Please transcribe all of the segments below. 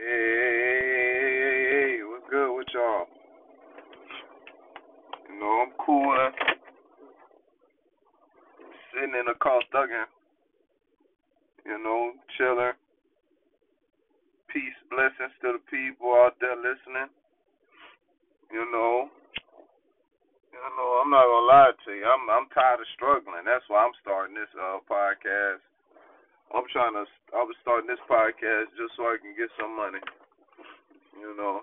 Hey, good with y'all? You know, I'm coolin', sitting in car stuckin', you know, chillin'. Peace, blessings to the people out there listening. You know, you know, I'm not gonna lie to you. I'm I'm tired of struggling. That's why I'm starting this uh podcast. I'm trying to. I was starting this podcast just so I can get some money. You know.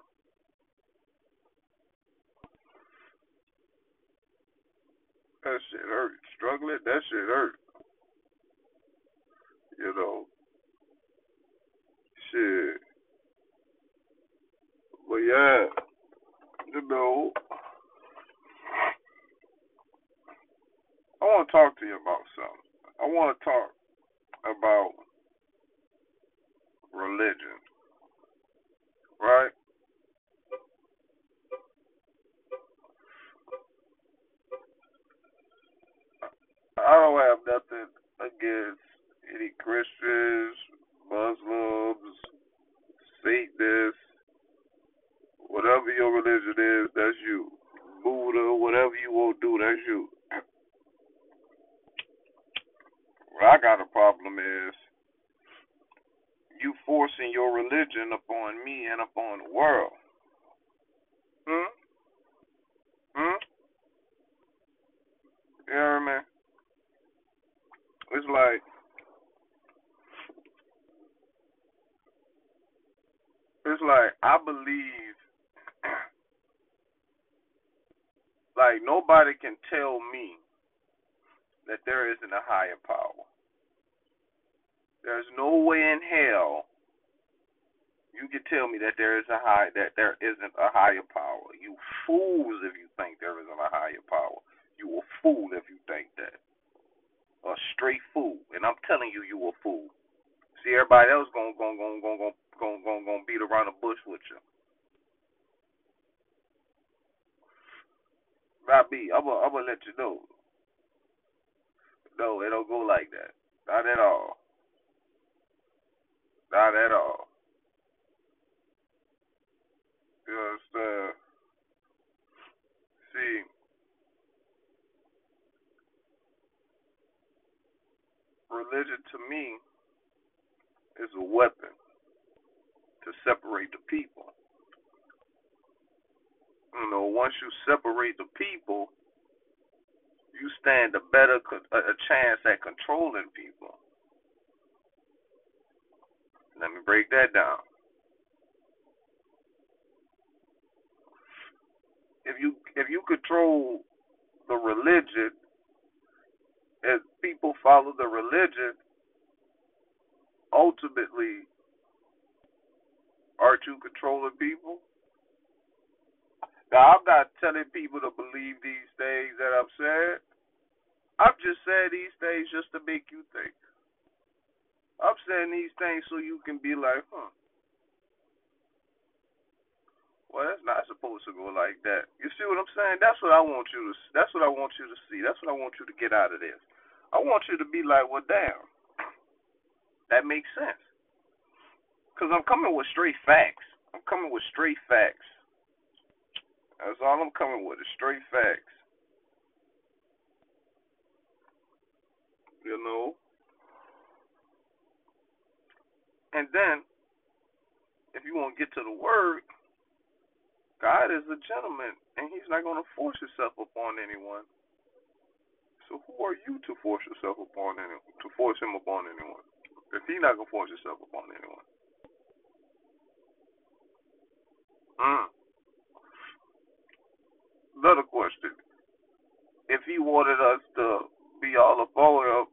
That shit hurt. Struggling, that shit hurt. You know. Shit. But yeah, you know, I want to talk to you about something. I want to talk about religion, right? I don't have nothing against any Christians, Muslims, Satanists, whatever your religion is, that's you. Buddha, whatever you want to do, that's you. What I got a problem is you forcing your religion upon me and upon the world. Hmm? Hmm? You hear me? It's like it's like I believe like nobody can tell me that there isn't a higher power. There's no way in hell you can tell me that there is a high that there isn't a higher power. You fools if you think there isn't a higher power. You a fool if you think that. A straight fool. And I'm telling you you a fool. See everybody else gonna gonna gonna gonna gonna gonna gonna, gonna beat around the bush with you. Robbie, I'm gonna I'm gonna let you know. No, it don't go like that. Not at all. Not at all. Religion to me is a weapon to separate the people. You know, once you separate the people, you stand a better a chance at controlling people. Let me break that down. If you if you control the religion, if people follow the religion, ultimately, aren't you controlling people? Now, I'm not telling people to believe these things that I'm saying. I'm just saying these things just to make you think. I'm saying these things so you can be like, huh. Well, that's not supposed to go like that. You see what I'm saying? That's what I want you to. That's what I want you to see. That's what I want you to get out of this. I want you to be like, well, damn. That makes sense. Cause I'm coming with straight facts. I'm coming with straight facts. That's all I'm coming with is straight facts. You know? And then, if you want to get to the word, God is a gentleman, and He's not going to force Himself upon anyone. So who are you to force yourself upon anyone? To force Him upon anyone? If He's not going to force Himself upon anyone. Mm. Another question. If he wanted us to be all about him,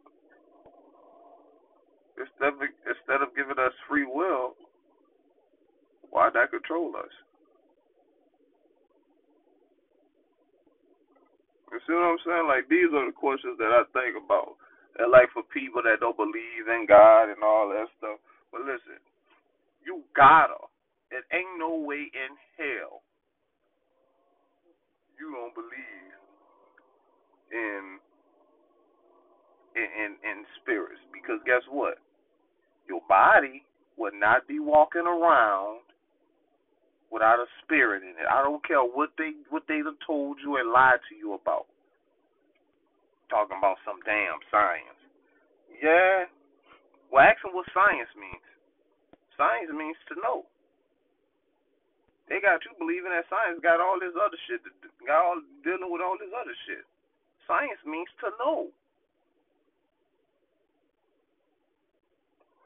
instead of, instead of giving us free will, why not control us? You see what I'm saying? Like these are the questions that I think about. And like for people that don't believe in God and all that stuff. But listen, you gotta. It ain't no way in hell you don't believe in in in, in spirits because guess what? Your body would not be walking around without a spirit in it. I don't care what they what they have told you and lied to you about. Talking about some damn science. Yeah. Well, ask them what science means. Science means to know. They got you believing that science got all this other shit, got all dealing with all this other shit. Science means to know.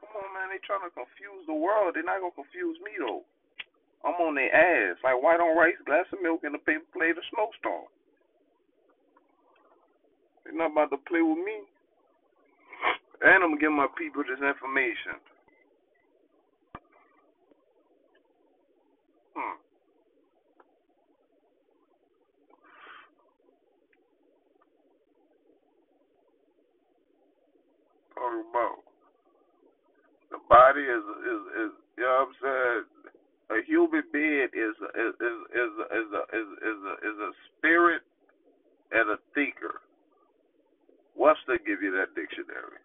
Come on, man. They trying to confuse the world. They're not gonna confuse me though. I'm on their ass like white on rice, glass of milk, and a paper plate of snowstorm. They're not about to play with me. And I'm gonna give my people this information. Hmm. Talk about the body is is is you know what I'm saying. A human being is is is is a, is is a, is a spirit and a thinker. Webster give you that dictionary.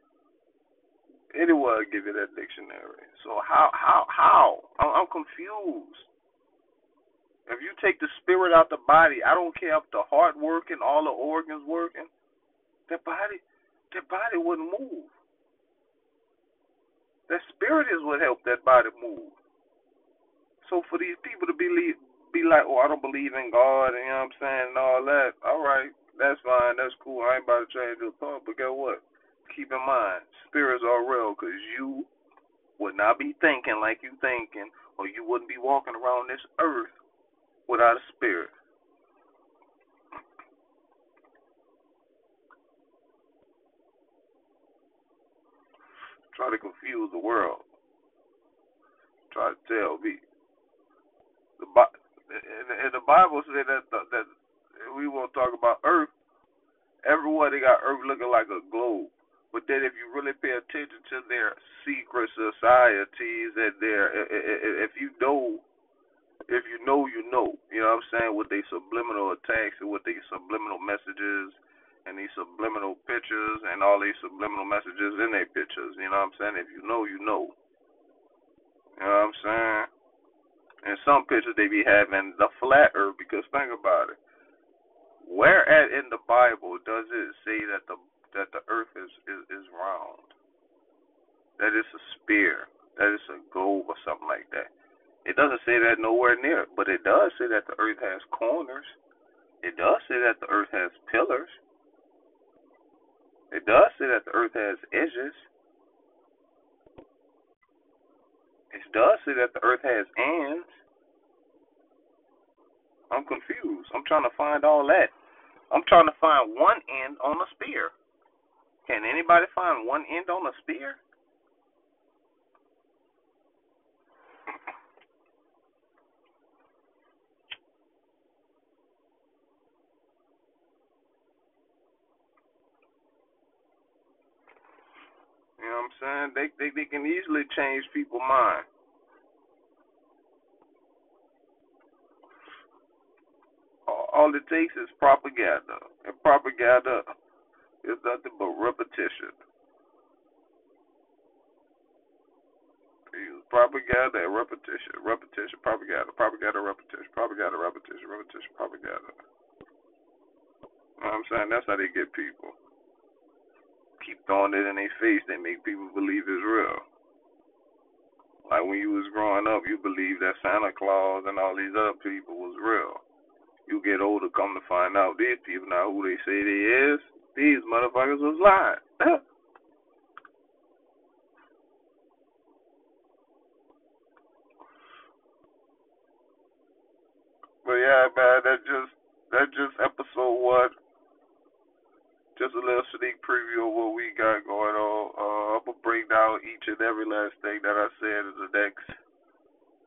Anyone give you that dictionary. So how how how? I'm, confused. If you take the spirit out the body, I don't care if the heart working, all the organs working, that body that body wouldn't move. That spirit is what helped that body move. So for these people to be be like, oh, I don't believe in God, and you know what I'm saying, and all that. All right, that's fine, that's cool. I ain't about to change your thought, but guess what? Keep in mind, spirits are real, cause you would not be thinking like you thinking, or you wouldn't be walking around this earth without a spirit. try to confuse the world. Try to tell me. The and the Bible said that that we won't talk about Earth. Everywhere they got Earth looking like a globe. But then if you really pay attention to their secret societies and their if you know if you know you know, you know what I'm saying, with their subliminal attacks and with their subliminal messages and these subliminal pictures and all these subliminal messages in their pictures. You know what I'm saying? If you know, you know. You know what I'm saying? In some pictures they be having the flat earth because think about it. Where at in the Bible does it say that the that the earth is, is, is round? That it's a spear, that it's a globe or something like that. It doesn't say that nowhere near, but it does say that the earth has corners. It does say that the earth has pillars. It does say that the earth has edges. It does say that the earth has ends. I'm confused. I'm trying to find all that. I'm trying to find one end on a spear. Can anybody find one end on a spear? You know what I'm saying? They they they can easily change people's mind. All it takes is propaganda, and propaganda is nothing but repetition. Use propaganda and repetition, repetition, propaganda, propaganda, repetition, propaganda, repetition, repetition, propaganda. You know what I'm saying? That's how they get people keep throwing it in their face, they make people believe it's real. Like when you was growing up, you believed that Santa Claus and all these other people was real. You get older, come to find out these people not who they say they is. These motherfuckers was lying. but yeah, man, that just that just episode one just a little sneak preview of what we got going on. Uh, I'm gonna break down each and every last thing that I said in the next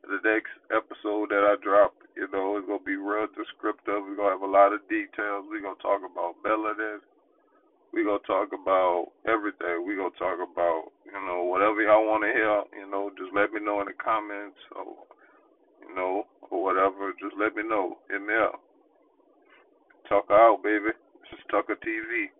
the next episode that I drop. You know, it's gonna be real descriptive. We're gonna have a lot of details. We're gonna talk about melanin. We're gonna talk about everything. We're gonna talk about, you know, whatever y'all wanna hear, you know, just let me know in the comments or you know, or whatever. Just let me know. Hit me up. Talk out, baby. This is Tucker TV.